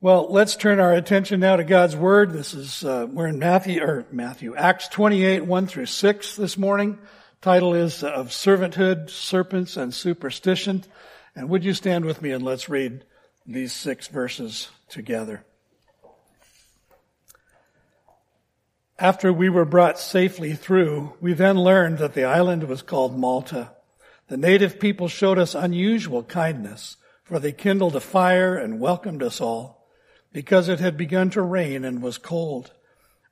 Well, let's turn our attention now to God's Word. This is, uh, we're in Matthew, or Matthew, Acts 28, 1 through 6 this morning. Title is uh, Of Servanthood, Serpents, and Superstition. And would you stand with me and let's read these six verses together. After we were brought safely through, we then learned that the island was called Malta. The native people showed us unusual kindness, for they kindled a fire and welcomed us all because it had begun to rain and was cold.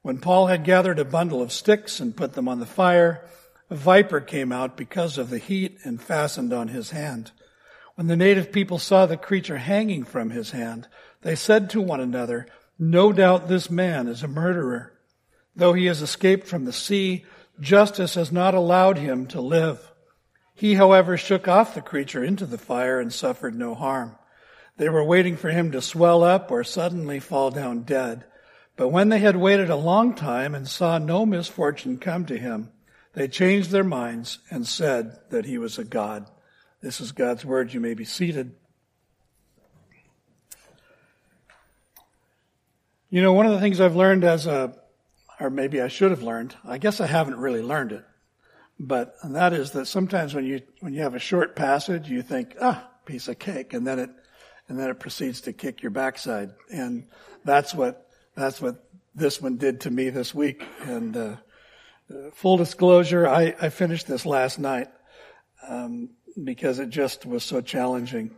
When Paul had gathered a bundle of sticks and put them on the fire, a viper came out because of the heat and fastened on his hand. When the native people saw the creature hanging from his hand, they said to one another, No doubt this man is a murderer. Though he has escaped from the sea, justice has not allowed him to live. He, however, shook off the creature into the fire and suffered no harm. They were waiting for him to swell up or suddenly fall down dead. But when they had waited a long time and saw no misfortune come to him, they changed their minds and said that he was a god. This is God's word. You may be seated. You know, one of the things I've learned as a, or maybe I should have learned, I guess I haven't really learned it, but that is that sometimes when you, when you have a short passage, you think, ah, piece of cake, and then it and then it proceeds to kick your backside. And that's what, that's what this one did to me this week. And, uh, full disclosure, I, I finished this last night, um, because it just was so challenging.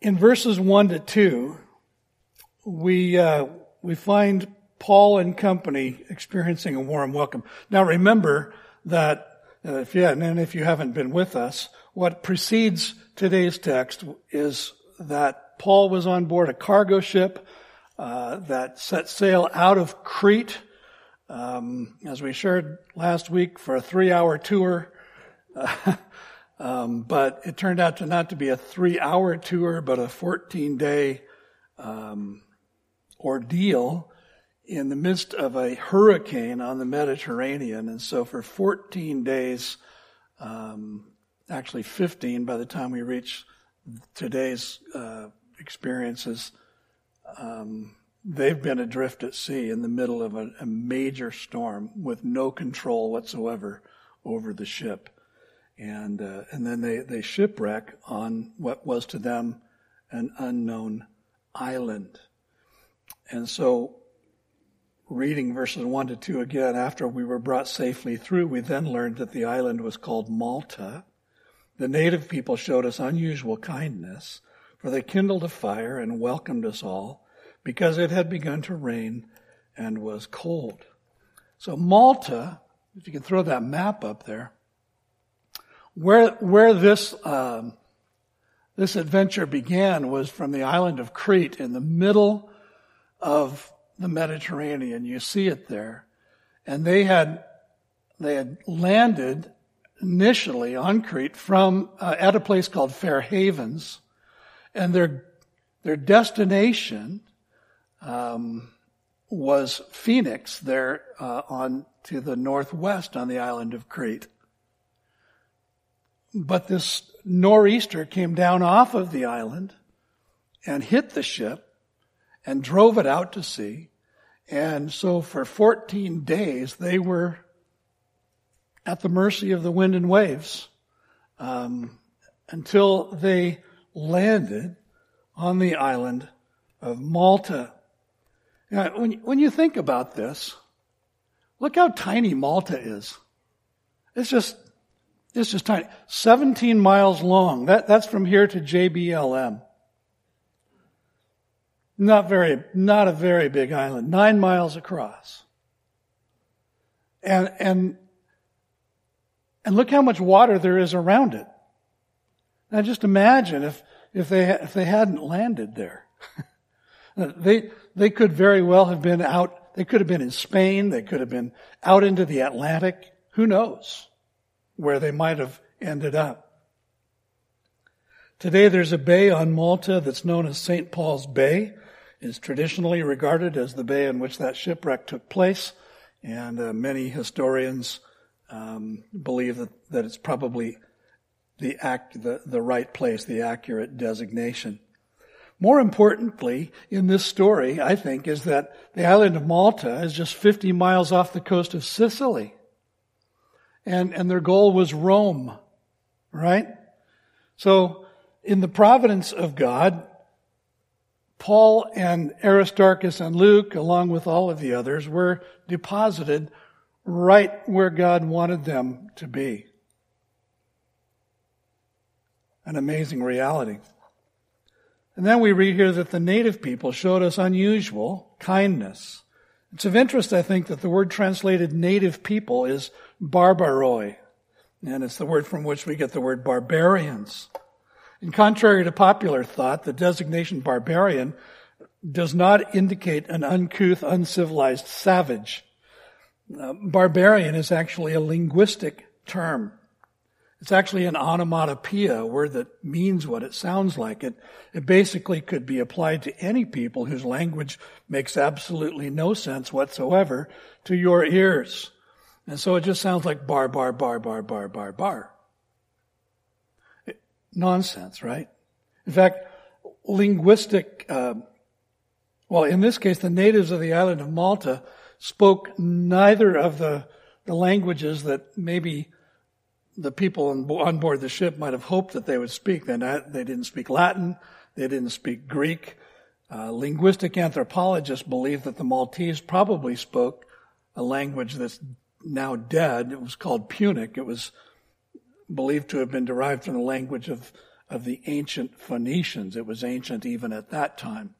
In verses one to two, we, uh, we find Paul and company experiencing a warm welcome. Now remember that uh, if you, and if you haven't been with us, what precedes today's text is that Paul was on board a cargo ship uh, that set sail out of Crete, um, as we shared last week, for a three-hour tour. Um, but it turned out to not to be a three-hour tour, but a 14-day um, ordeal in the midst of a hurricane on the Mediterranean. And so for 14 days, um, actually 15 by the time we reach today's uh, experiences, um, they've been adrift at sea in the middle of a, a, major storm with no control whatsoever over the ship. And, uh, and then they, they shipwreck on what was to them an unknown island. And so, reading verses 1 to 2 again, after we were brought safely through, we then learned that the island was called Malta the native people showed us unusual kindness, for they kindled a fire and welcomed us all because it had begun to rain and was cold. So Malta, if you can throw that map up there, where where this um, this adventure began was from the island of Crete in the middle of the Mediterranean. You see it there, and they had they had landed initially on Crete from uh, at a place called Fair Havens, and their their destination um, was Phoenix, there uh, on to the northwest on the island of Crete. But this nor'easter came down off of the island and hit the ship and drove it out to sea. And so for 14 days they were at the mercy of the wind and waves um, until they landed on the island of Malta. Now, when, when you think about this, look how tiny Malta is. It's just, it's just tiny. 17 miles long. That, that's from here to JBLM. Not very, not a very big island. Nine miles across. And, and and look how much water there is around it. Now just imagine if, if they, if they hadn't landed there. they, they could very well have been out, they could have been in Spain, they could have been out into the Atlantic. Who knows where they might have ended up. Today there's a bay on Malta that's known as St. Paul's Bay. It's traditionally regarded as the bay in which that shipwreck took place, and uh, many historians um, believe that, that it's probably the act, the, the right place, the accurate designation. More importantly, in this story, I think, is that the island of Malta is just 50 miles off the coast of Sicily. And, and their goal was Rome, right? So, in the providence of God, Paul and Aristarchus and Luke, along with all of the others, were deposited right where God wanted them to be. An amazing reality. And then we read here that the native people showed us unusual kindness. It's of interest, I think, that the word translated native people is barbaroi, and it's the word from which we get the word barbarians. And contrary to popular thought, the designation barbarian does not indicate an uncouth, uncivilized savage. Uh, barbarian is actually a linguistic term. It's actually an onomatopoeia, a word that means what it sounds like. It, it basically could be applied to any people whose language makes absolutely no sense whatsoever to your ears. And so it just sounds like bar, bar, bar, bar, bar, bar, bar. It, nonsense, right? In fact, linguistic, uh, well, in this case, the natives of the island of Malta spoke neither of the, the languages that maybe the people on board the ship might have hoped that they would speak. They, they didn't speak Latin. They didn't speak Greek. Uh, linguistic anthropologists believe that the Maltese probably spoke a language that's now dead. It was called Punic. It was believed to have been derived from the language of, of the ancient Phoenicians. It was ancient even at that time.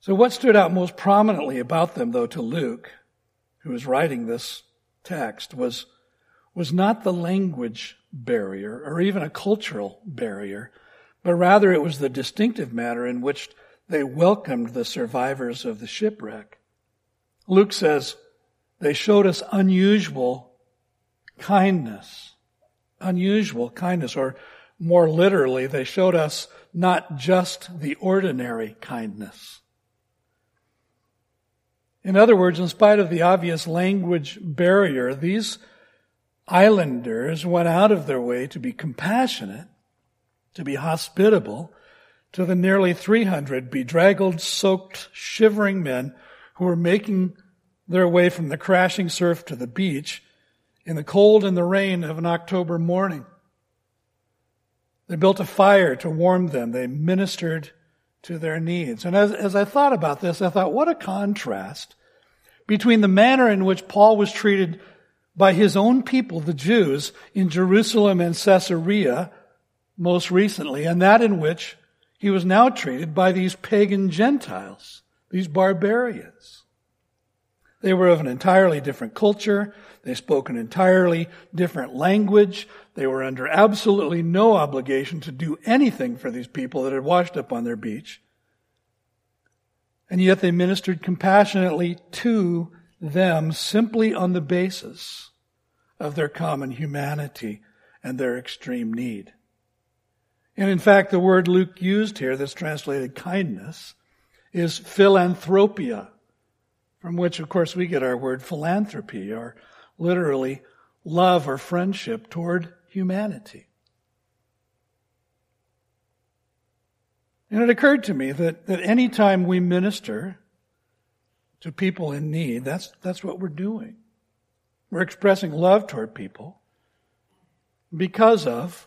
So what stood out most prominently about them, though, to Luke, who was writing this text, was was not the language barrier or even a cultural barrier, but rather it was the distinctive manner in which they welcomed the survivors of the shipwreck. Luke says they showed us unusual kindness. Unusual kindness, or more literally, they showed us not just the ordinary kindness. In other words, in spite of the obvious language barrier, these islanders went out of their way to be compassionate, to be hospitable to the nearly 300 bedraggled, soaked, shivering men who were making their way from the crashing surf to the beach in the cold and the rain of an October morning. They built a fire to warm them. They ministered to their needs. And as, as I thought about this, I thought, what a contrast between the manner in which Paul was treated by his own people, the Jews, in Jerusalem and Caesarea most recently, and that in which he was now treated by these pagan Gentiles, these barbarians. They were of an entirely different culture. They spoke an entirely different language. They were under absolutely no obligation to do anything for these people that had washed up on their beach. And yet they ministered compassionately to them simply on the basis of their common humanity and their extreme need. And in fact, the word Luke used here that's translated kindness is philanthropia, from which, of course, we get our word philanthropy, or literally love or friendship toward humanity. And it occurred to me that, that any time we minister to people in need, that's, that's what we're doing. We're expressing love toward people because of,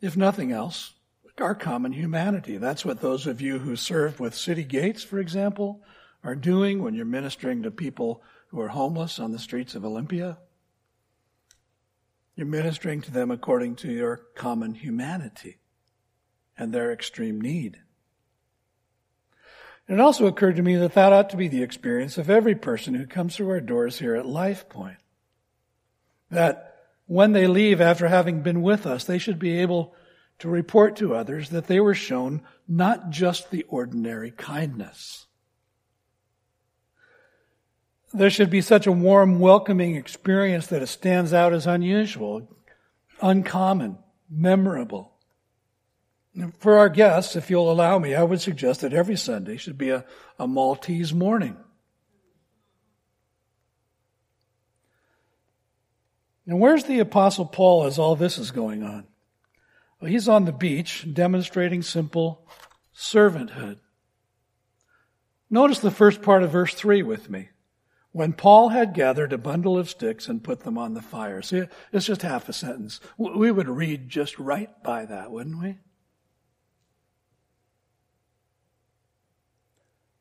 if nothing else, our common humanity. That's what those of you who serve with City Gates, for example, are doing when you're ministering to people who are homeless on the streets of Olympia. You're ministering to them according to your common humanity and their extreme need. It also occurred to me that that ought to be the experience of every person who comes through our doors here at Life Point. That when they leave after having been with us, they should be able to report to others that they were shown not just the ordinary kindness. There should be such a warm, welcoming experience that it stands out as unusual, uncommon, memorable. For our guests, if you'll allow me, I would suggest that every Sunday should be a, a Maltese morning. Now, where's the Apostle Paul as all this is going on? Well, he's on the beach demonstrating simple servanthood. Notice the first part of verse 3 with me. When Paul had gathered a bundle of sticks and put them on the fire. See, it's just half a sentence. We would read just right by that, wouldn't we?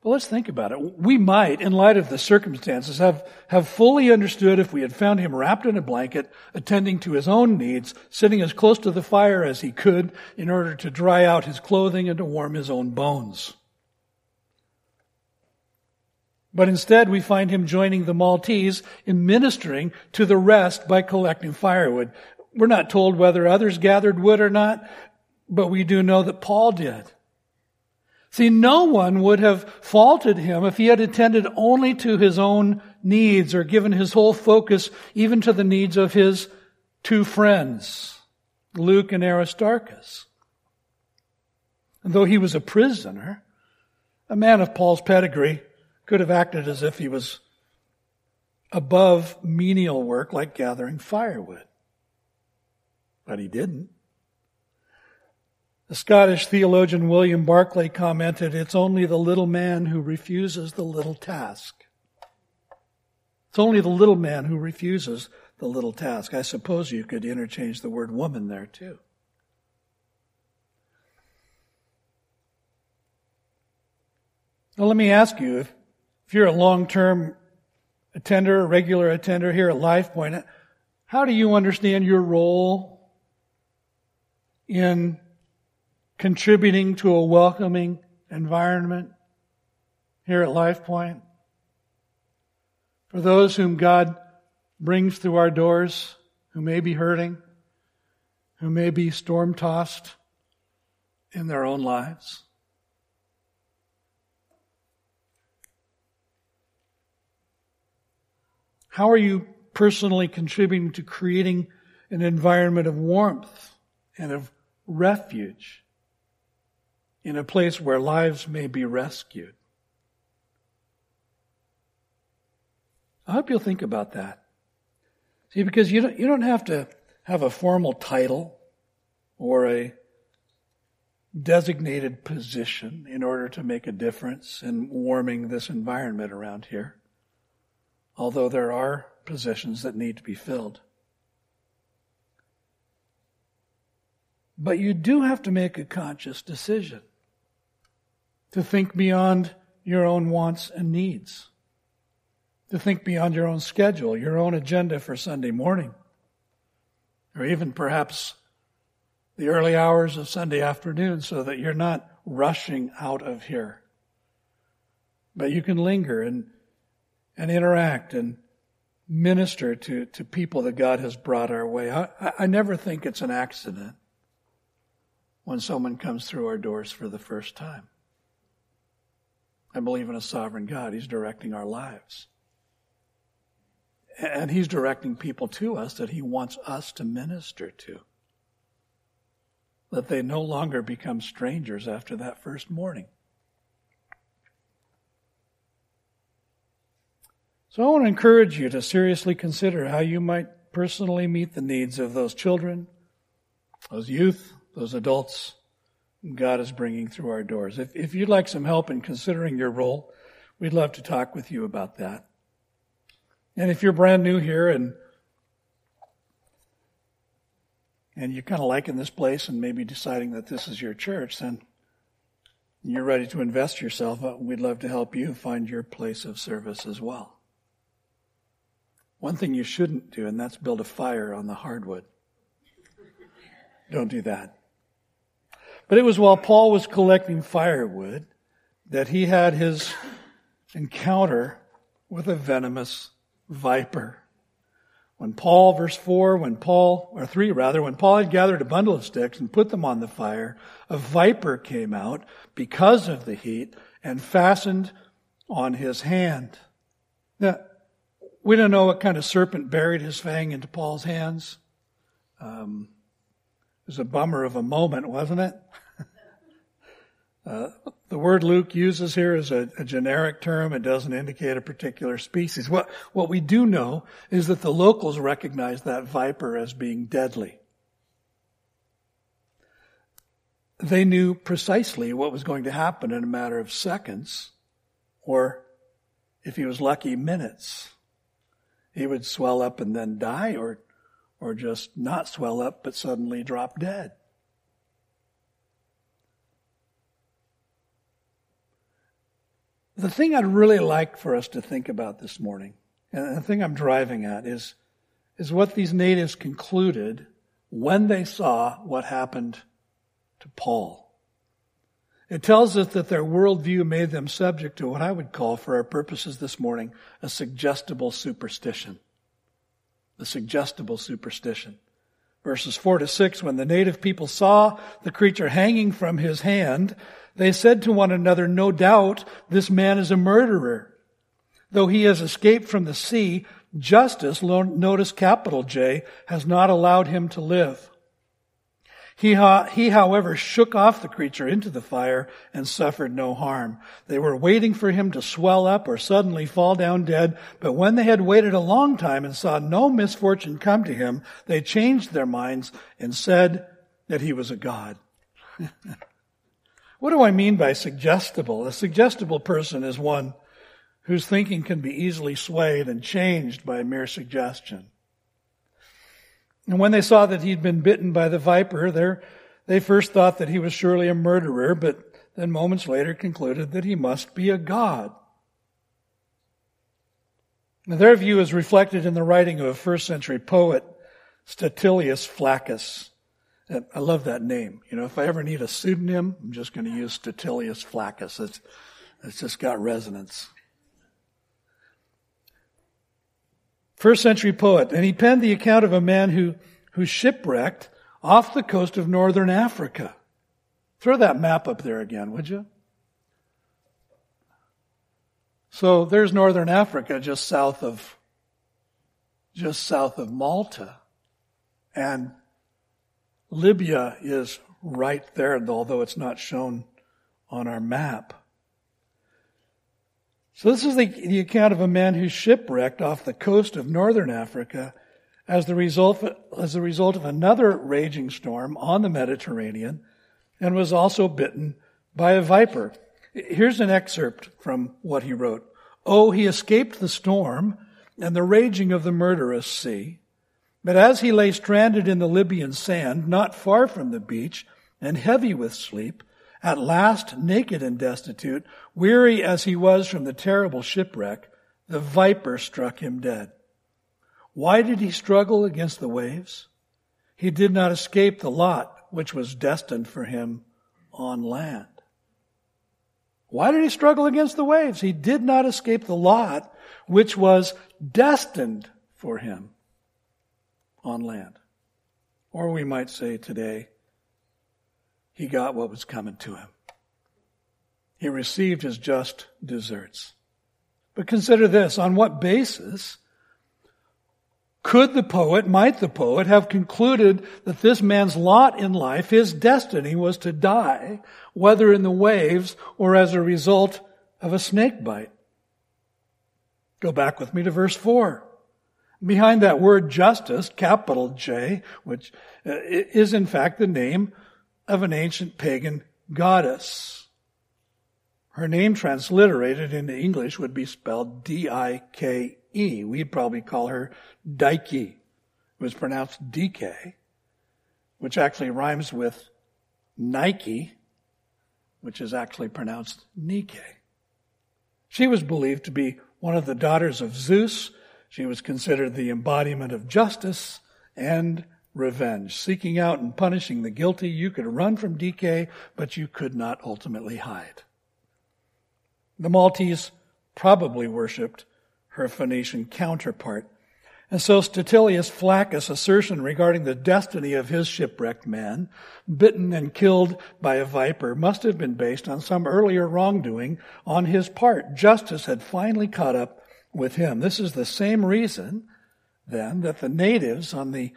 But let's think about it. We might, in light of the circumstances, have, have fully understood if we had found him wrapped in a blanket, attending to his own needs, sitting as close to the fire as he could in order to dry out his clothing and to warm his own bones. But instead, we find him joining the Maltese in ministering to the rest by collecting firewood. We're not told whether others gathered wood or not, but we do know that Paul did. See, no one would have faulted him if he had attended only to his own needs or given his whole focus even to the needs of his two friends, Luke and Aristarchus. And though he was a prisoner, a man of Paul's pedigree could have acted as if he was above menial work like gathering firewood. But he didn't. The Scottish theologian William Barclay commented, It's only the little man who refuses the little task. It's only the little man who refuses the little task. I suppose you could interchange the word woman there too. Now, let me ask you if, if you're a long term attender, a regular attender here at LifePoint, how do you understand your role in contributing to a welcoming environment here at LifePoint. For those whom God brings through our doors, who may be hurting, who may be storm tossed in their own lives. How are you personally contributing to creating an environment of warmth and of refuge in a place where lives may be rescued. I hope you'll think about that. See, because you don't, you don't have to have a formal title or a designated position in order to make a difference in warming this environment around here. Although there are positions that need to be filled. But you do have to make a conscious decision to think beyond your own wants and needs, to think beyond your own schedule, your own agenda for Sunday morning, or even perhaps the early hours of Sunday afternoon so that you're not rushing out of here. But you can linger and, and interact and minister to, to people that God has brought our way. I, I never think it's an accident when someone comes through our doors for the first time. I believe in a sovereign God. He's directing our lives. And He's directing people to us that He wants us to minister to. That they no longer become strangers after that first morning. So I want to encourage you to seriously consider how you might personally meet the needs of those children, those youth, those adults, God is bringing through our doors. If, if you'd like some help in considering your role, we'd love to talk with you about that. And if you're brand new here and and you're kind of liking this place and maybe deciding that this is your church, then you're ready to invest yourself, uh, we'd love to help you find your place of service as well. One thing you shouldn't do, and that's build a fire on the hardwood. Don't do that. But it was while Paul was collecting firewood that he had his encounter with a venomous viper. When Paul, verse 4, when Paul, or 3 rather, when Paul had gathered a bundle of sticks and put them on the fire, a viper came out because of the heat and fastened on his hand. Now, we don't know what kind of serpent buried his fang into Paul's hands. Um, was a bummer of a moment, wasn't it? uh, the word Luke uses here is a, a, generic term. It doesn't indicate a particular species. What, what we do know is that the locals recognized that viper as being deadly. they knew precisely what was going to happen in a matter of seconds, or if he was lucky, minutes. He would swell up and then die, or, or just not swell up but suddenly drop dead. The thing I'd really like for us to think about this morning, and the thing I'm driving at, is, is what these natives concluded when they saw what happened to Paul. It tells us that their worldview made them subject to what I would call, for our purposes this morning, a suggestible superstition. A suggestible superstition. Verses 4 to 6, when the native people saw the creature hanging from his hand, they said to one another, No doubt this man is a murderer. Though he has escaped from the sea, justice, notice capital J, has not allowed him to live. He, he, however, shook off the creature into the fire and suffered no harm. They were waiting for him to swell up or suddenly fall down dead, but when they had waited a long time and saw no misfortune come to him, they changed their minds and said that he was a god. what do I mean by suggestible? A suggestible person is one whose thinking can be easily swayed and changed by mere suggestion. And when they saw that he'd been bitten by the viper, there they first thought that he was surely a murderer, but then moments later concluded that he must be a god. Now, their view is reflected in the writing of a first century poet, Statilius Flaccus. I love that name. You know, if I ever need a pseudonym, I'm just going to use Statilius Flaccus. It's, it's just got resonance. First century poet, and he penned the account of a man who, who shipwrecked off the coast of northern Africa. Throw that map up there again, would you? So there's northern Africa just south of, just south of Malta. And Libya is right there, although it's not shown on our map. So this is the, the account of a man who's shipwrecked off the coast of northern Africa as the result, as a result of another raging storm on the Mediterranean and was also bitten by a viper. Here's an excerpt from what he wrote. Oh, he escaped the storm and the raging of the murderous sea. But as he lay stranded in the Libyan sand, not far from the beach, and heavy with sleep, at last, naked and destitute, weary as he was from the terrible shipwreck, the viper struck him dead. Why did he struggle against the waves? He did not escape the lot which was destined for him on land. Why did he struggle against the waves? He did not escape the lot which was destined for him on land. Or we might say today, he got what was coming to him. He received his just deserts. But consider this, on what basis could the poet, might the poet, have concluded that this man's lot in life, his destiny was to die, whether in the waves or as a result of a snake bite? Go back with me to verse 4. Behind that word justice, capital J, which uh, is in fact the name of an ancient pagan goddess. Her name transliterated into English would be spelled D-I-K-E. We'd probably call her Dike. It was pronounced DK, which actually rhymes with Nike, which is actually pronounced Nike. She was believed to be one of the daughters of Zeus. She was considered the embodiment of justice and revenge, seeking out and punishing the guilty. You could run from DK, but you could not ultimately hide. The Maltese probably worshipped her Phoenician counterpart. And so Statilius Flaccus' assertion regarding the destiny of his shipwrecked man, bitten and killed by a viper, must have been based on some earlier wrongdoing on his part. Justice had finally caught up with him. This is the same reason, then, that the natives on the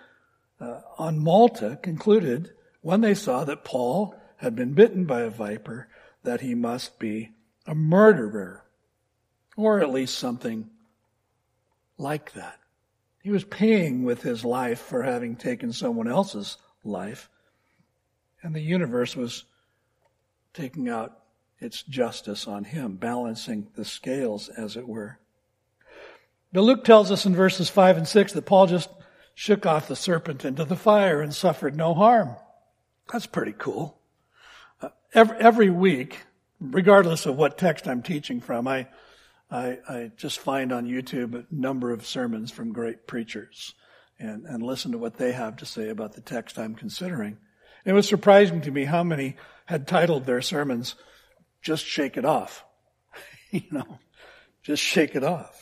uh, on Malta concluded when they saw that Paul had been bitten by a viper that he must be a murderer, or at least something like that. He was paying with his life for having taken someone else's life, and the universe was taking out its justice on him, balancing the scales, as it were. But Luke tells us in verses 5 and 6 that Paul just shook off the serpent into the fire and suffered no harm. That's pretty cool. Uh, every, every week, regardless of what text I'm teaching from, I, I, I, just find on YouTube a number of sermons from great preachers and, and listen to what they have to say about the text I'm considering. It was surprising to me how many had titled their sermons, Just Shake It Off. you know, just shake it off.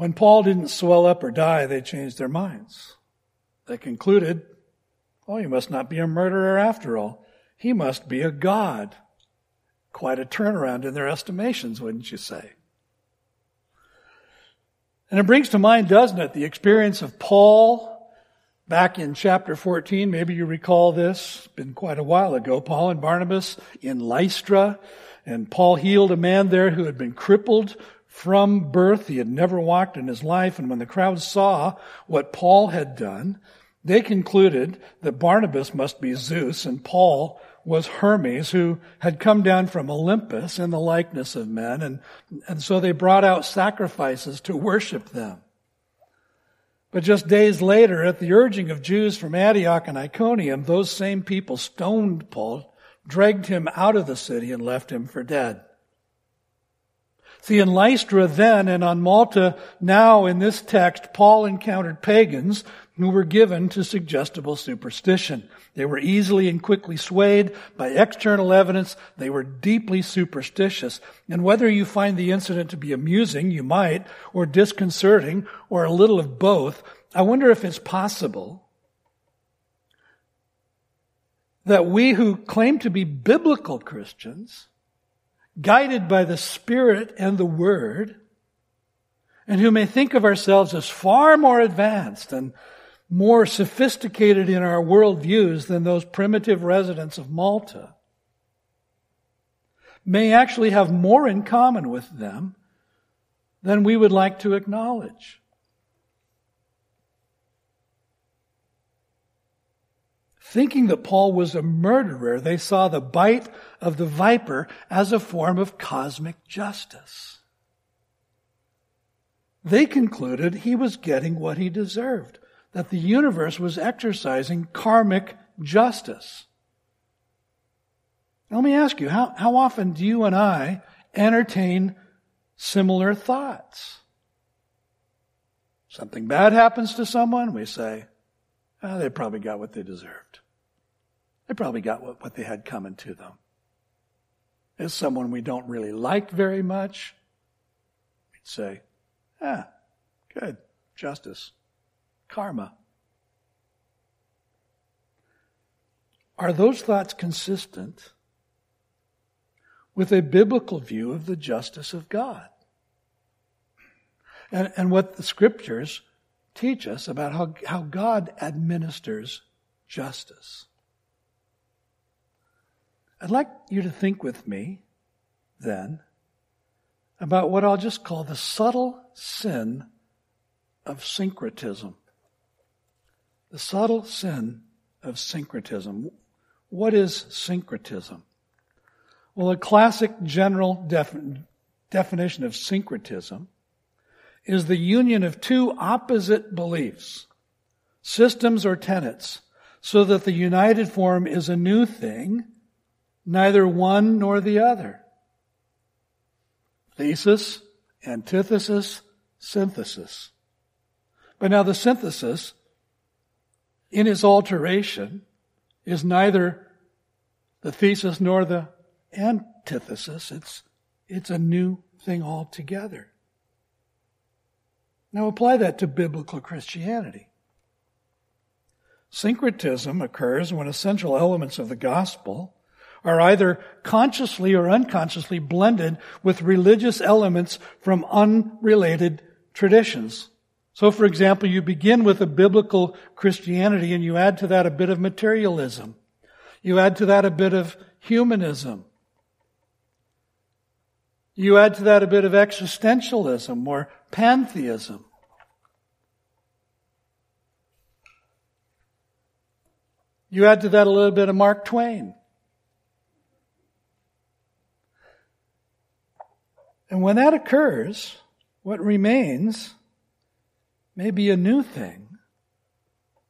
When Paul didn't swell up or die, they changed their minds. They concluded, oh, he must not be a murderer after all. He must be a god. Quite a turnaround in their estimations, wouldn't you say? And it brings to mind, doesn't it, the experience of Paul back in chapter 14. Maybe you recall this. It's been quite a while ago. Paul and Barnabas in Lystra. And Paul healed a man there who had been crippled from birth. He had never walked in his life. And when the crowd saw what Paul had done, they concluded that Barnabas must be Zeus and Paul was Hermes, who had come down from Olympus in the likeness of men, and, and so they brought out sacrifices to worship them. But just days later, at the urging of Jews from Antioch and Iconium, those same people stoned Paul, dragged him out of the city, and left him for dead. See, in Lystra then and on Malta now in this text, Paul encountered pagans who were given to suggestible superstition. They were easily and quickly swayed by external evidence. They were deeply superstitious. And whether you find the incident to be amusing, you might, or disconcerting, or a little of both, I wonder if it's possible that we who claim to be biblical Christians, guided by the Spirit and the Word, and who may think of ourselves as far more advanced and more sophisticated in our worldviews than those primitive residents of Malta, may actually have more in common with them than we would like to acknowledge. Thinking that Paul was a murderer, they saw the bite of the viper as a form of cosmic justice. They concluded he was getting what he deserved that the universe was exercising karmic justice. Let me ask you, how, how often do you and I entertain similar thoughts? Something bad happens to someone, we say, oh, they probably got what they deserved. They probably got what, what they had coming to them. It's someone we don't really like very much. We'd say, ah, good, justice karma. Are those thoughts consistent with a biblical view of the justice of God? And, and what the scriptures teach us about how, how God administers justice. I'd like you to think with me then about what I'll just call the subtle sin of syncretism. The subtle sin of syncretism. What is syncretism? Well, a classic general definition of syncretism is the union of two opposite beliefs, systems or tenets, so that the united form is a new thing, neither one nor the other. Thesis, antithesis, synthesis. But now the synthesis in its alteration is neither the thesis nor the antithesis. It's, it's a new thing altogether. Now apply that to biblical Christianity. Syncretism occurs when essential elements of the gospel are either consciously or unconsciously blended with religious elements from unrelated traditions. So, for example, you begin with a biblical Christianity and you add to that a bit of materialism. You add to that a bit of humanism. You add to that a bit of existentialism or pantheism. You add to that a little bit of Mark Twain. And when that occurs, what remains may be a new thing,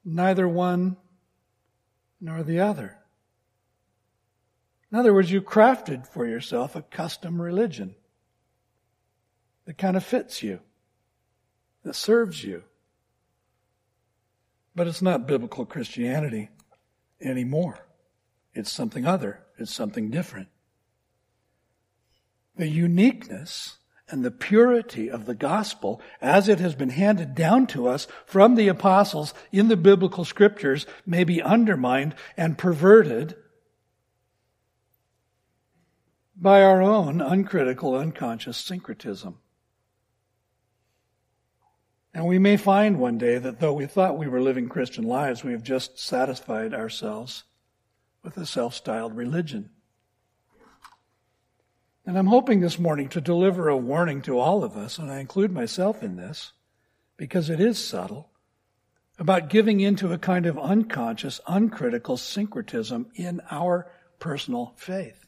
neither one nor the other. In other words, you crafted for yourself a custom religion that kind of fits you, that serves you. But it's not biblical Christianity anymore. It's something other. It's something different. The uniqueness and the purity of the gospel as it has been handed down to us from the apostles in the biblical scriptures may be undermined and perverted by our own uncritical, unconscious syncretism. And we may find one day that though we thought we were living Christian lives, we have just satisfied ourselves with a self-styled religion. And I'm hoping this morning to deliver a warning to all of us, and I include myself in this, because it is subtle, about giving into a kind of unconscious, uncritical syncretism in our personal faith.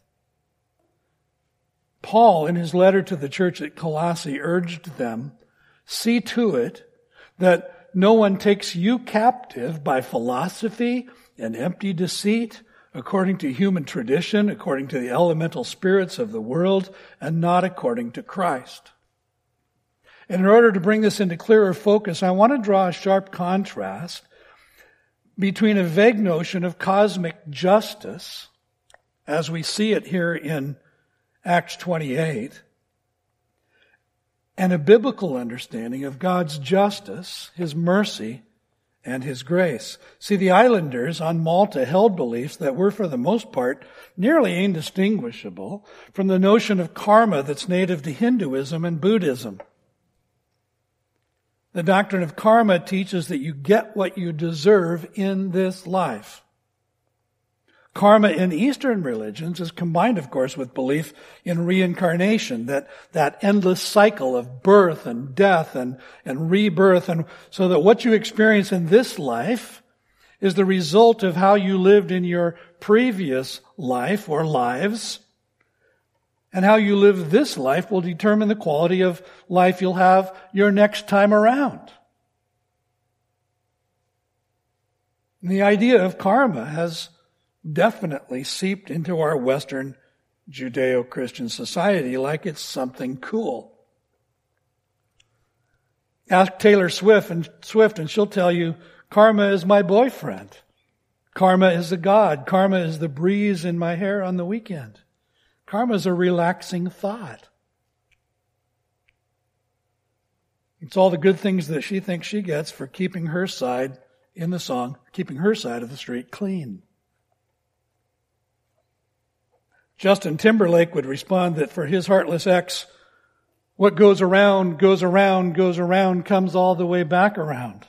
Paul, in his letter to the church at Colossae, urged them See to it that no one takes you captive by philosophy and empty deceit, according to human tradition, according to the elemental spirits of the world, and not according to Christ. And in order to bring this into clearer focus, I want to draw a sharp contrast between a vague notion of cosmic justice, as we see it here in Acts 28, and a biblical understanding of God's justice, His mercy, and His grace. See, the islanders on Malta held beliefs that were, for the most part, nearly indistinguishable from the notion of karma that's native to Hinduism and Buddhism. The doctrine of karma teaches that you get what you deserve in this life. Karma in Eastern religions is combined, of course, with belief in reincarnation, that, that endless cycle of birth and death and, and rebirth, and so that what you experience in this life is the result of how you lived in your previous life or lives. And how you live this life will determine the quality of life you'll have your next time around. And the idea of karma has definitely seeped into our Western Judeo Christian society like it's something cool. Ask Taylor Swift and Swift and she'll tell you karma is my boyfriend. Karma is the God. Karma is the breeze in my hair on the weekend. Karma is a relaxing thought. It's all the good things that she thinks she gets for keeping her side in the song, keeping her side of the street clean. Justin Timberlake would respond that for his heartless ex, what goes around, goes around, goes around, comes all the way back around.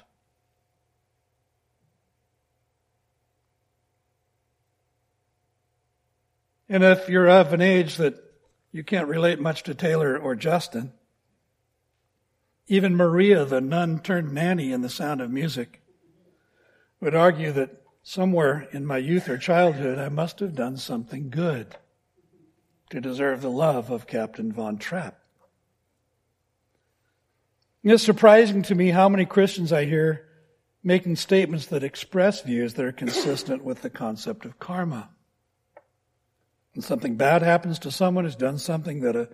And if you're of an age that you can't relate much to Taylor or Justin, even Maria, the nun turned nanny in The Sound of Music, would argue that somewhere in my youth or childhood I must have done something good to deserve the love of Captain Von Trapp. It's surprising to me how many Christians I hear making statements that express views that are consistent with the concept of karma. When something bad happens to someone who's done something that, uh,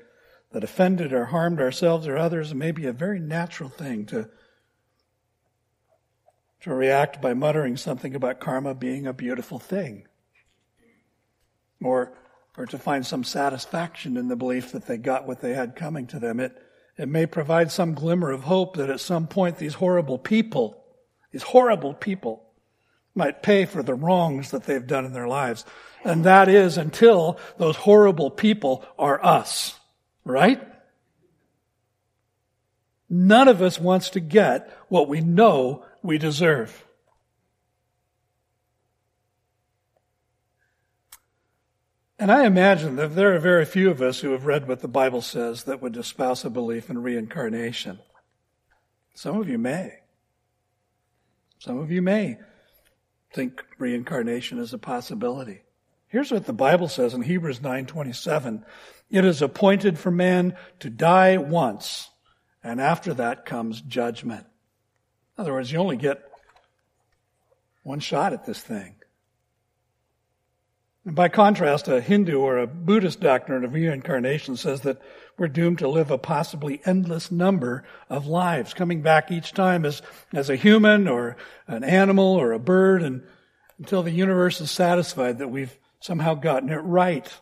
that offended or harmed ourselves or others, it may be a very natural thing to, to react by muttering something about karma being a beautiful thing. Or or to find some satisfaction in the belief that they got what they had coming to them. It, it may provide some glimmer of hope that at some point these horrible people, these horrible people, might pay for the wrongs that they've done in their lives. And that is until those horrible people are us. Right? None of us wants to get what we know we deserve. And I imagine that there are very few of us who have read what the Bible says that would espouse a belief in reincarnation. Some of you may. Some of you may. think reincarnation is a possibility. Here's what the Bible says in Hebrews 9:27. It is appointed for man to die once, and after that comes judgment. In other words, you only get one shot at this thing. And by contrast, a Hindu or a Buddhist doctrine of reincarnation says that we're doomed to live a possibly endless number of lives, coming back each time as, as a human or an animal or a bird and until the universe is satisfied that we've somehow gotten it right.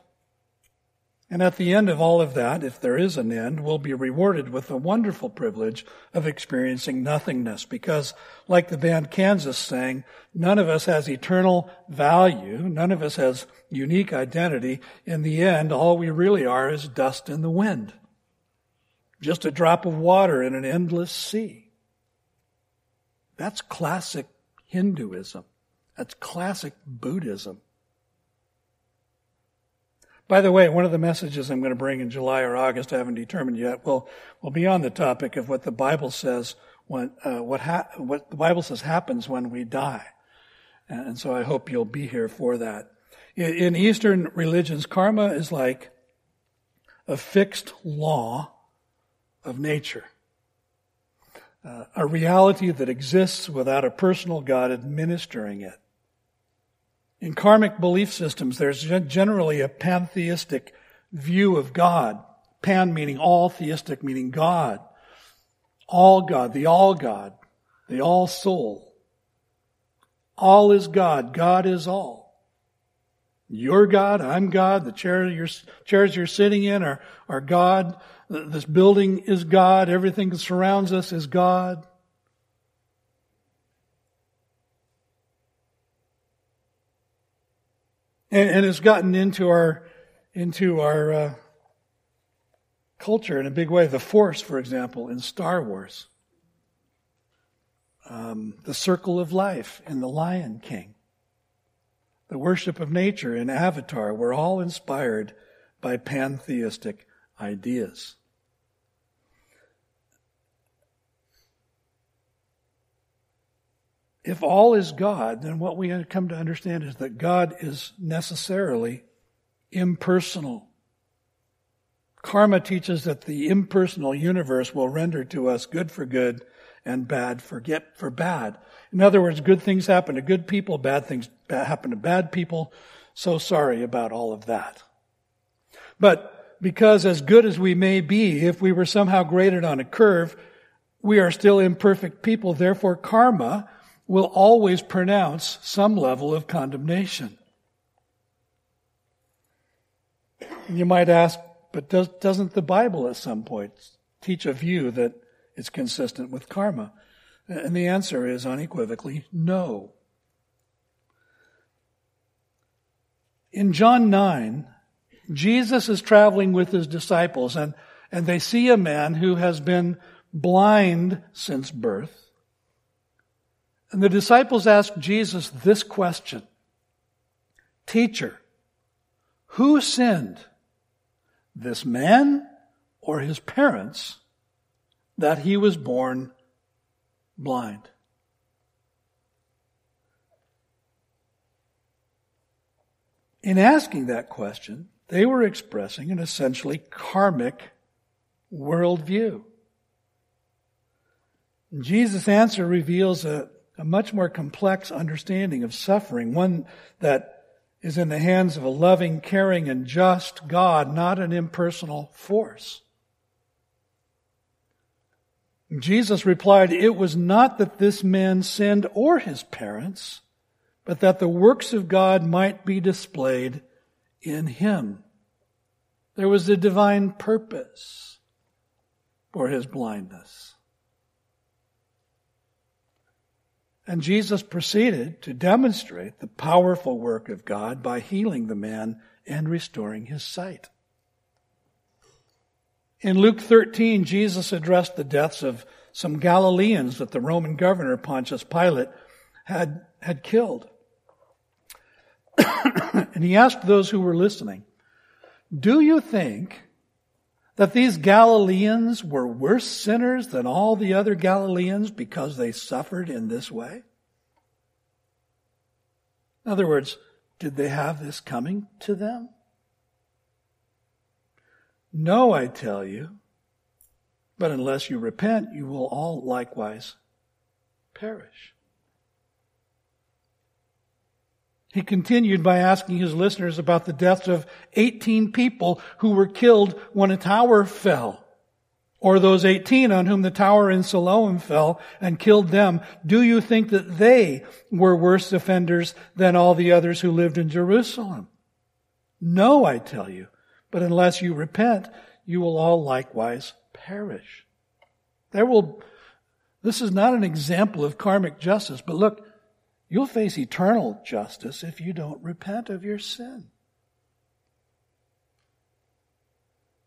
And at the end of all of that, if there is an end, we'll be rewarded with the wonderful privilege of experiencing nothingness. Because, like the band Kansas sang, none of us has eternal value. None of us has unique identity. In the end, all we really are is dust in the wind. Just a drop of water in an endless sea. That's classic Hinduism. That's classic Buddhism. By the way, one of the messages I'm going to bring in July or August, I haven't determined yet, will, will be on the topic of what the Bible says when, uh, what, ha- what the Bible says happens when we die. And so I hope you'll be here for that. In, Eastern religions, karma is like a fixed law of nature. Uh, a reality that exists without a personal God administering it. In karmic belief systems, there's generally a pantheistic view of God. Pan meaning all, theistic meaning God. All God, the all God, the all soul. All is God. God is all. You're God, I'm God, the chair chairs you're sitting in are, are God, this building is God, everything that surrounds us is God. And, and it's gotten into our into our uh, culture in a big way. The Force, for example, in Star Wars, um, the Circle of Life in The Lion King, the worship of nature in Avatar, were all inspired by pantheistic ideas. If all is God, then what we come to understand is that God is necessarily impersonal. Karma teaches that the impersonal universe will render to us good for good and bad for get for bad. In other words, good things happen to good people, bad things happen to bad people. So sorry about all of that. But because as good as we may be, if we were somehow graded on a curve, we are still imperfect people. Therefore, karma will always pronounce some level of condemnation. You might ask, but does, doesn't the Bible at some point teach a view that it's consistent with karma? And the answer is unequivocally no. In John 9, Jesus is traveling with his disciples and, and they see a man who has been blind since birth. And the disciples asked Jesus this question Teacher, who sinned, this man or his parents, that he was born blind? In asking that question, they were expressing an essentially karmic worldview. Jesus' answer reveals a, a much more complex understanding of suffering, one that is in the hands of a loving, caring, and just God, not an impersonal force. Jesus replied, It was not that this man sinned or his parents, but that the works of God might be displayed in him. There was a divine purpose for his blindness. And Jesus proceeded to demonstrate the powerful work of God by healing the man and restoring his sight. In Luke 13, Jesus addressed the deaths of some Galileans that the Roman governor Pontius Pilate had, had killed. and he asked those who were listening, Do you think that these Galileans were worse sinners than all the other Galileans because they suffered in this way? In other words, did they have this coming to them? No, I tell you, but unless you repent, you will all likewise perish. He continued by asking his listeners about the deaths of 18 people who were killed when a tower fell. Or those 18 on whom the tower in Siloam fell and killed them. Do you think that they were worse offenders than all the others who lived in Jerusalem? No, I tell you. But unless you repent, you will all likewise perish. There will, this is not an example of karmic justice, but look, you'll face eternal justice if you don't repent of your sin.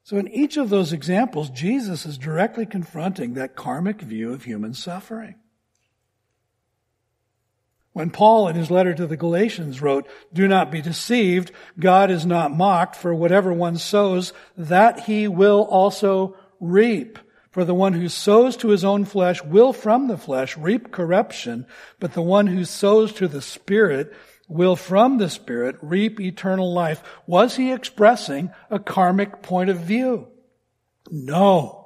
So in each of those examples, Jesus is directly confronting that karmic view of human suffering. When Paul in his letter to the Galatians wrote, do not be deceived, God is not mocked, for whatever one sows, that he will also reap. For the one who sows to his own flesh will from the flesh reap corruption, but the one who sows to the Spirit will from the Spirit reap eternal life. Was he expressing a karmic point of view? No.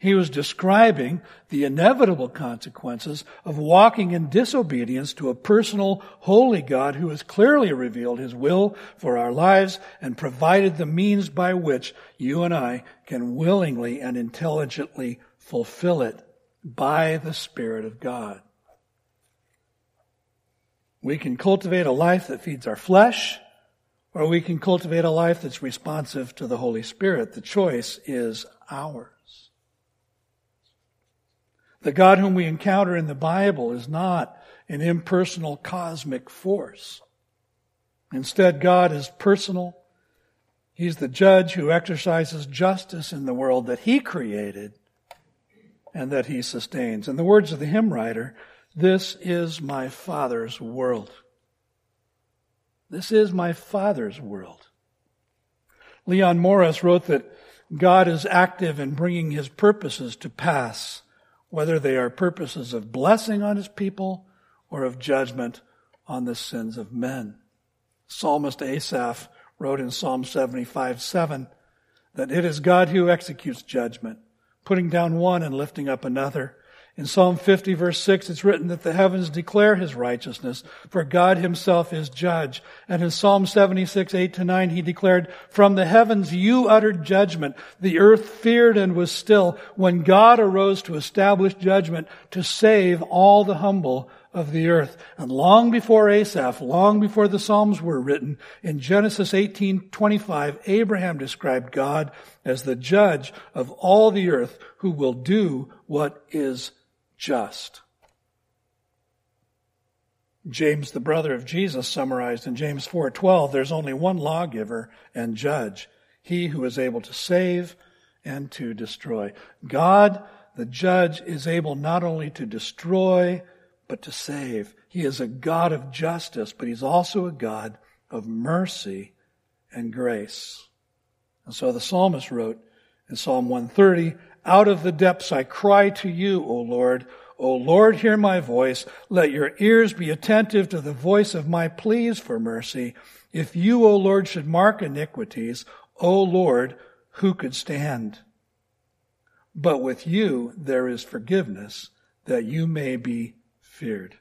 He was describing the inevitable consequences of walking in disobedience to a personal, holy God who has clearly revealed his will for our lives and provided the means by which you and I can willingly and intelligently fulfill it by the Spirit of God. We can cultivate a life that feeds our flesh, or we can cultivate a life that's responsive to the Holy Spirit. The choice is ours. The God whom we encounter in the Bible is not an impersonal cosmic force. Instead, God is personal. He's the judge who exercises justice in the world that he created and that he sustains. In the words of the hymn writer, this is my Father's world. This is my Father's world. Leon Morris wrote that God is active in bringing his purposes to pass whether they are purposes of blessing on his people or of judgment on the sins of men. Psalmist Asaph wrote in Psalm 75 7 that it is God who executes judgment, putting down one and lifting up another. In Psalm 50 verse 6, it's written that the heavens declare his righteousness, for God himself is judge. And in Psalm 76, 8 to 9, he declared, From the heavens you uttered judgment. The earth feared and was still when God arose to establish judgment to save all the humble of the earth. And long before Asaph, long before the Psalms were written, in Genesis 18:25, Abraham described God as the judge of all the earth who will do what is just. James, the brother of Jesus, summarized in James 4:12, there's only one lawgiver and judge, he who is able to save and to destroy. God, the judge, is able not only to destroy, but to save. He is a God of justice, but he's also a God of mercy and grace. And so the psalmist wrote in Psalm 130, out of the depths I cry to you, O Lord. O Lord, hear my voice. Let your ears be attentive to the voice of my pleas for mercy. If you, O Lord, should mark iniquities, O Lord, who could stand? But with you there is forgiveness, that you may be feared.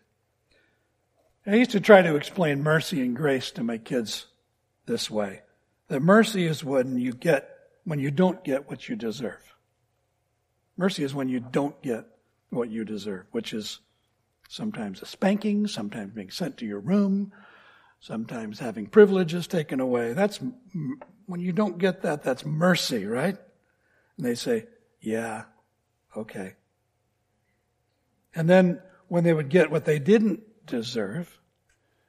I used to try to explain mercy and grace to my kids this way. That mercy is when you get, when you don't get what you deserve. Mercy is when you don't get what you deserve, which is sometimes a spanking, sometimes being sent to your room, sometimes having privileges taken away. That's when you don't get that, that's mercy, right? And they say, yeah, okay. And then when they would get what they didn't deserve,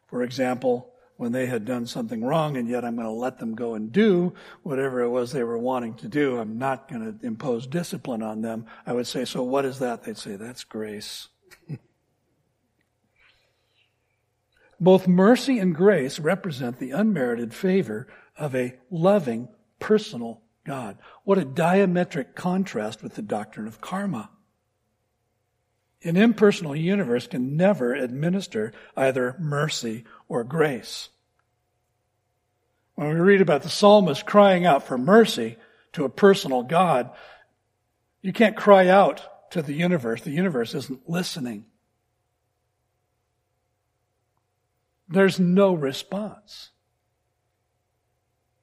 for example, when they had done something wrong and yet I'm going to let them go and do whatever it was they were wanting to do. I'm not going to impose discipline on them. I would say, so what is that? They'd say, that's grace. Both mercy and grace represent the unmerited favor of a loving, personal God. What a diametric contrast with the doctrine of karma. An impersonal universe can never administer either mercy or grace. When we read about the psalmist crying out for mercy to a personal God, you can't cry out to the universe. The universe isn't listening. There's no response.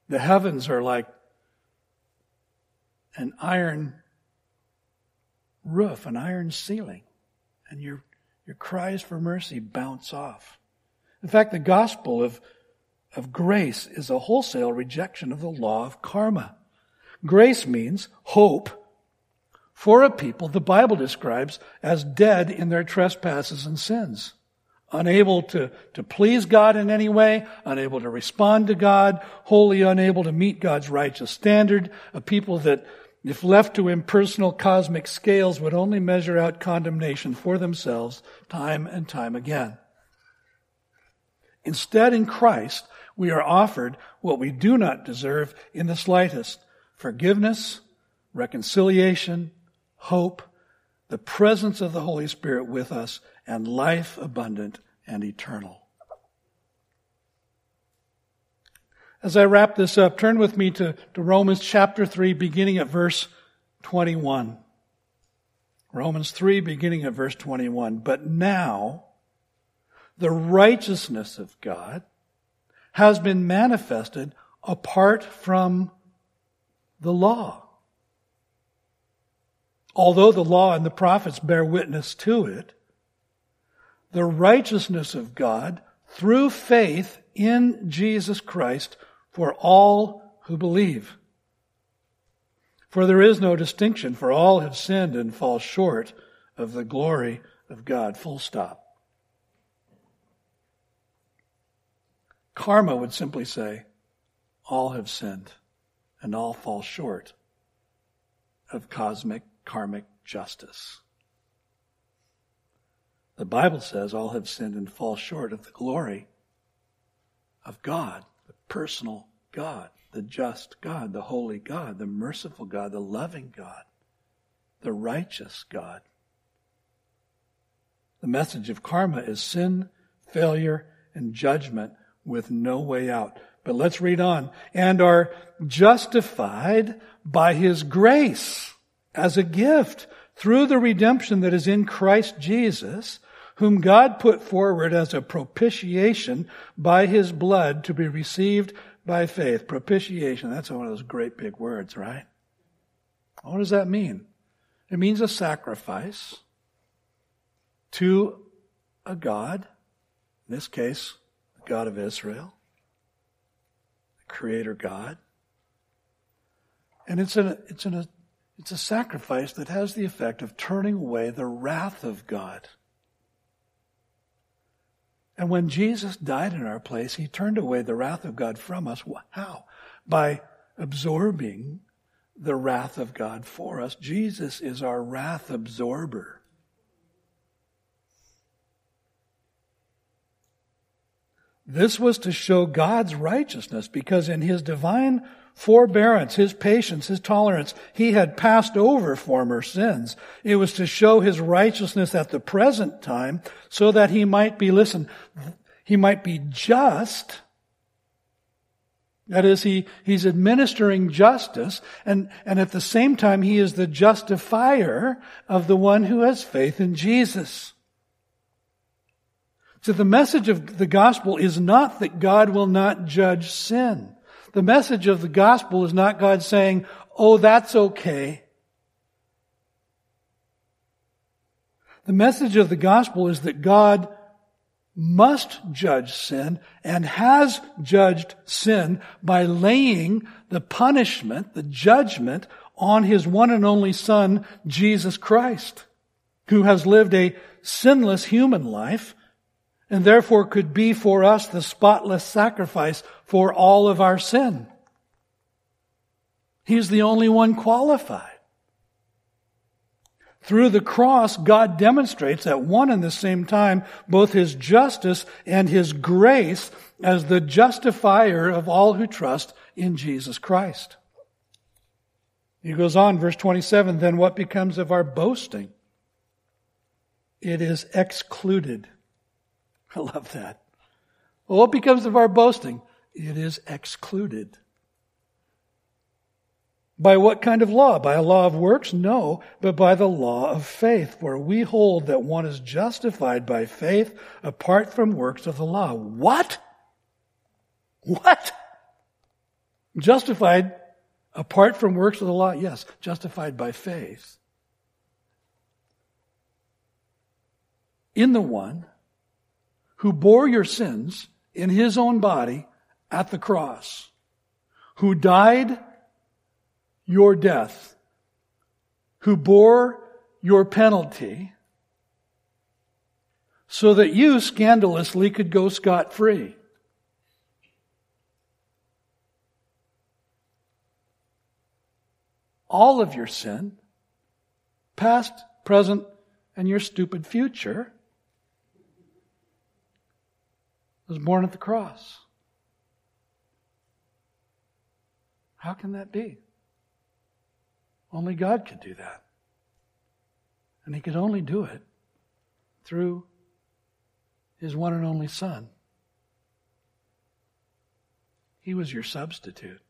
The heavens are like an iron roof, an iron ceiling, and your, your cries for mercy bounce off. In fact, the gospel of, of grace is a wholesale rejection of the law of karma. Grace means hope for a people the Bible describes as dead in their trespasses and sins unable to, to please God in any way, unable to respond to God, wholly unable to meet God's righteous standard, a people that, if left to impersonal cosmic scales, would only measure out condemnation for themselves time and time again. Instead, in Christ, we are offered what we do not deserve in the slightest forgiveness, reconciliation, hope, the presence of the Holy Spirit with us, and life abundant and eternal. As I wrap this up, turn with me to, to Romans chapter 3, beginning at verse 21. Romans 3, beginning at verse 21. But now, the righteousness of God has been manifested apart from the law. Although the law and the prophets bear witness to it, the righteousness of God through faith in Jesus Christ for all who believe. For there is no distinction, for all have sinned and fall short of the glory of God. Full stop. Karma would simply say, all have sinned and all fall short of cosmic karmic justice. The Bible says all have sinned and fall short of the glory of God, the personal God, the just God, the holy God, the merciful God, the loving God, the righteous God. The message of karma is sin, failure, and judgment with no way out. But let's read on. And are justified by his grace as a gift through the redemption that is in Christ Jesus whom God put forward as a propitiation by his blood to be received by faith. Propitiation, that's one of those great big words, right? What does that mean? It means a sacrifice to a God, in this case, the God of Israel, the Creator God. And it's an, it's an, it's a sacrifice that has the effect of turning away the wrath of God. And when Jesus died in our place, he turned away the wrath of God from us. How? By absorbing the wrath of God for us. Jesus is our wrath absorber. This was to show God's righteousness because in his divine forbearance, his patience, his tolerance. He had passed over former sins. It was to show his righteousness at the present time so that he might be, listen, he might be just. That is, he, he's administering justice, and, and at the same time, he is the justifier of the one who has faith in Jesus. So the message of the gospel is not that God will not judge sin. The message of the gospel is not God saying, oh, that's okay. The message of the gospel is that God must judge sin and has judged sin by laying the punishment, the judgment on his one and only son, Jesus Christ, who has lived a sinless human life and therefore could be for us the spotless sacrifice for all of our sin. He's the only one qualified. Through the cross, God demonstrates at one and the same time both His justice and His grace as the justifier of all who trust in Jesus Christ. He goes on, verse 27, then what becomes of our boasting? it is excluded. I love that. Well, what becomes of our boasting? It is excluded. By what kind of law? By a law of works? No, but by the law of faith, where we hold that one is justified by faith apart from works of the law. What? What? Justified apart from works of the law? Yes, justified by faith. In the one who bore your sins in his own body at the cross, who died your death, who bore your penalty, so that you scandalously could go scot free. All of your sin, past, present, and your stupid future, was borne at the cross. How can that be? Only God could do that. And He could only do it through His one and only Son. He was your substitute.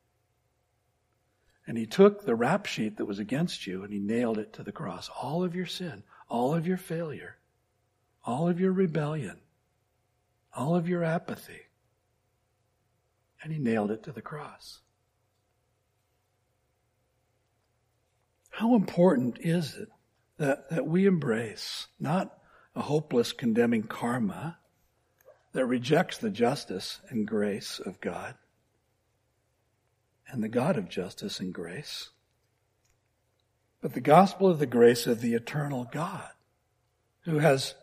And He took the rap sheet that was against you and He nailed it to the cross. All of your sin, all of your failure, all of your rebellion, all of your apathy. And He nailed it to the cross. How important is it that, that we embrace not a hopeless condemning karma that rejects the justice and grace of God and the God of justice and grace, but the gospel of the grace of the eternal God who has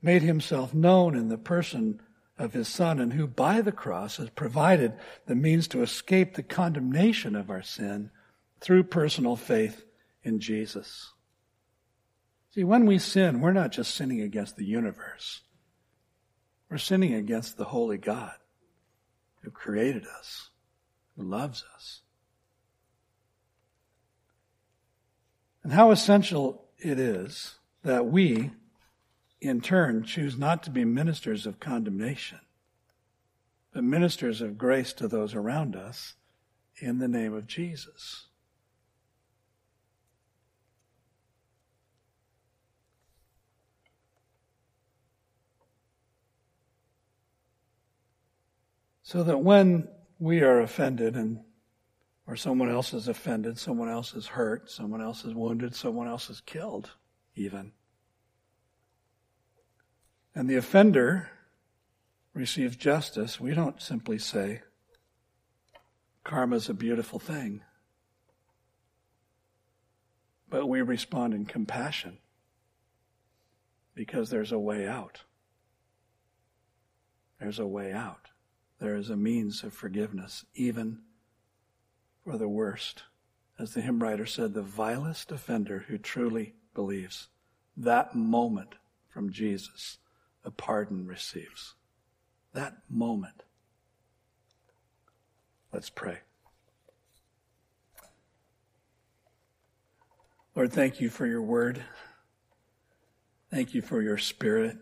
made himself known in the person of his Son and who by the cross has provided the means to escape the condemnation of our sin through personal faith in Jesus. See, when we sin, we're not just sinning against the universe. We're sinning against the holy God who created us, who loves us. And how essential it is that we, in turn, choose not to be ministers of condemnation, but ministers of grace to those around us in the name of Jesus. So that when we are offended and or someone else is offended, someone else is hurt, someone else is wounded, someone else is killed, even. And the offender receives justice, we don't simply say, karma's a beautiful thing. But we respond in compassion because there's a way out. There's a way out there is a means of forgiveness, even for the worst. As the hymn writer said, the vilest offender who truly believes, that moment from Jesus, a pardon receives. That moment. Let's pray. Lord, thank you for your word. Thank you for your spirit.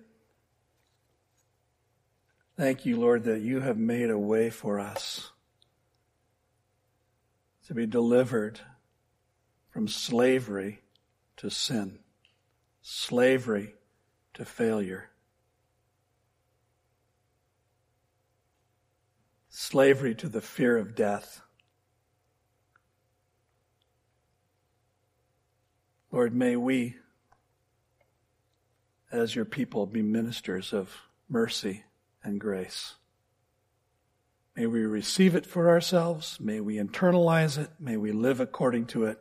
Thank you, Lord, that you have made a way for us to be delivered from slavery to sin, slavery to failure, slavery to the fear of death. Lord, may we, as your people, be ministers of mercy and grace. May we receive it for ourselves. May we internalize it. May we live according to it.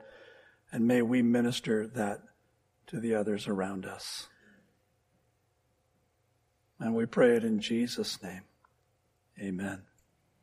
And may we minister that to the others around us. And we pray it in Jesus' name. Amen.